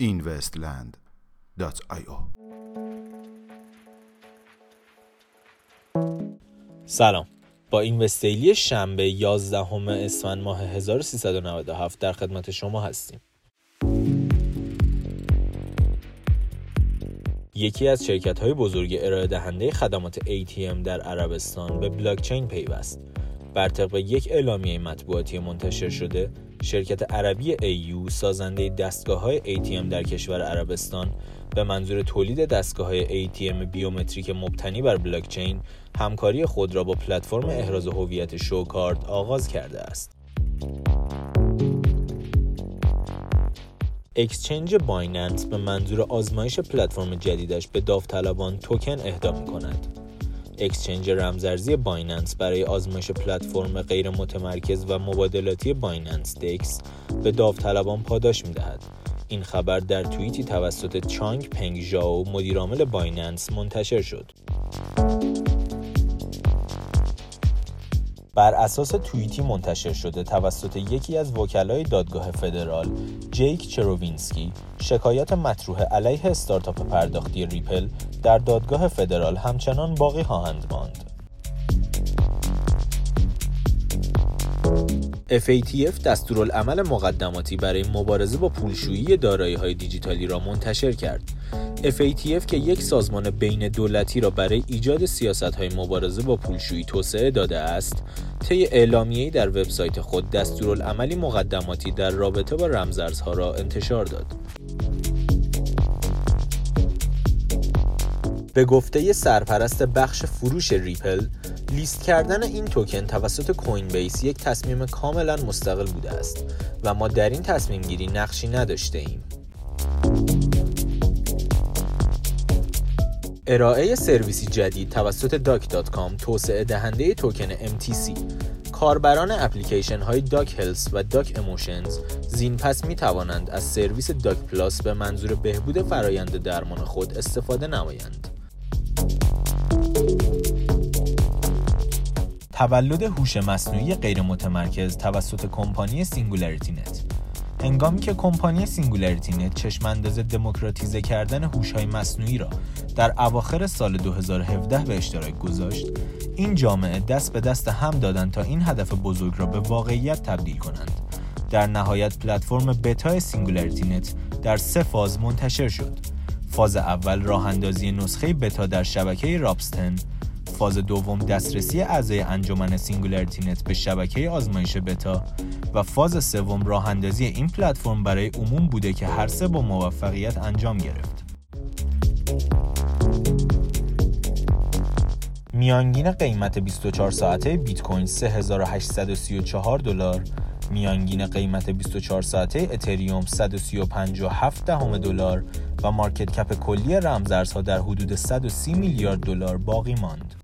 investland.io سلام. با این وستیلی شنبه 11 اسفند ماه 1397 در خدمت شما هستیم. یکی از شرکت های بزرگ ارائه دهنده خدمات ATM در عربستان به بلاکچین پیوست بر طبق یک اعلامیه مطبوعاتی منتشر شده شرکت عربی AU سازنده دستگاه های ATM در کشور عربستان به منظور تولید دستگاه های ATM بیومتریک مبتنی بر بلاکچین همکاری خود را با پلتفرم احراز هویت ShoCard آغاز کرده است. exchange Binance به منظور آزمایش پلتفرم جدیدش به داوطلبان توکن اهدا می کند. exchange رمزارزی Binance برای آزمایش پلتفرم غیر متمرکز و مبادلاتی Binance DEX به داوطلبان پاداش می دهد. این خبر در توییتی توسط چانگ پنگ ژائو مدیرعامل Binance منتشر شد. بر اساس توییتی منتشر شده توسط یکی از وکلای دادگاه فدرال جیک چرووینسکی شکایت مطروح علیه استارتاپ پرداختی Ripple در دادگاه فدرال همچنان باقی خواهند ماند. FATF دستورالعمل مقدماتی برای مبارزه با پولشویی دارایی های دیجیتالی را منتشر کرد. FATF که یک سازمان بین دولتی را برای ایجاد سیاست های مبارزه با پولشویی توسعه داده است، طی اعلامیه‌ای در وبسایت خود دستورالعملی مقدماتی در رابطه با رمزارزها را انتشار داد. به گفته سرپرست بخش فروش ریپل لیست کردن این توکن توسط Coinbase یک تصمیم کاملا مستقل بوده است و ما در این تصمیم گیری نقشی نداشته ایم. ارائه سرویسی جدید توسط Doc.com توسعه دهنده توکن MTC کاربران اپلیکیشن های Doc Health و Doc Emotions زین پس می توانند از سرویس Doc Plus به منظور بهبود فرایند درمان خود استفاده نمایند. تولد هوش مصنوعی غیر متمرکز توسط کمپانی SingularityNET هنگامی که کمپانی SingularityNET چشم انداز دموکراتیزه کردن هوش‌های مصنوعی را در اواخر سال 2017 به اشتراک گذاشت این جامعه دست به دست هم دادند تا این هدف بزرگ را به واقعیت تبدیل کنند. در نهایت پلتفرم بتا SingularityNET در سه فاز منتشر شد. فاز اول راه اندازی نسخه بتا در شبکه Ropsten فاز دوم دسترسی اعضای انجمن SingularityNET به شبکه آزمایش بتا و فاز سوم راه اندازی این پلتفرم برای عموم بوده که هر سه با موفقیت انجام گرفت. میانگین قیمت 24 ساعته بیت کوین 3834 دلار میانگین قیمت 24 ساعته اتریوم 135.7 دهم دلار و مارکت کپ کلی رمزارزها در حدود 130 میلیارد دلار باقی ماند.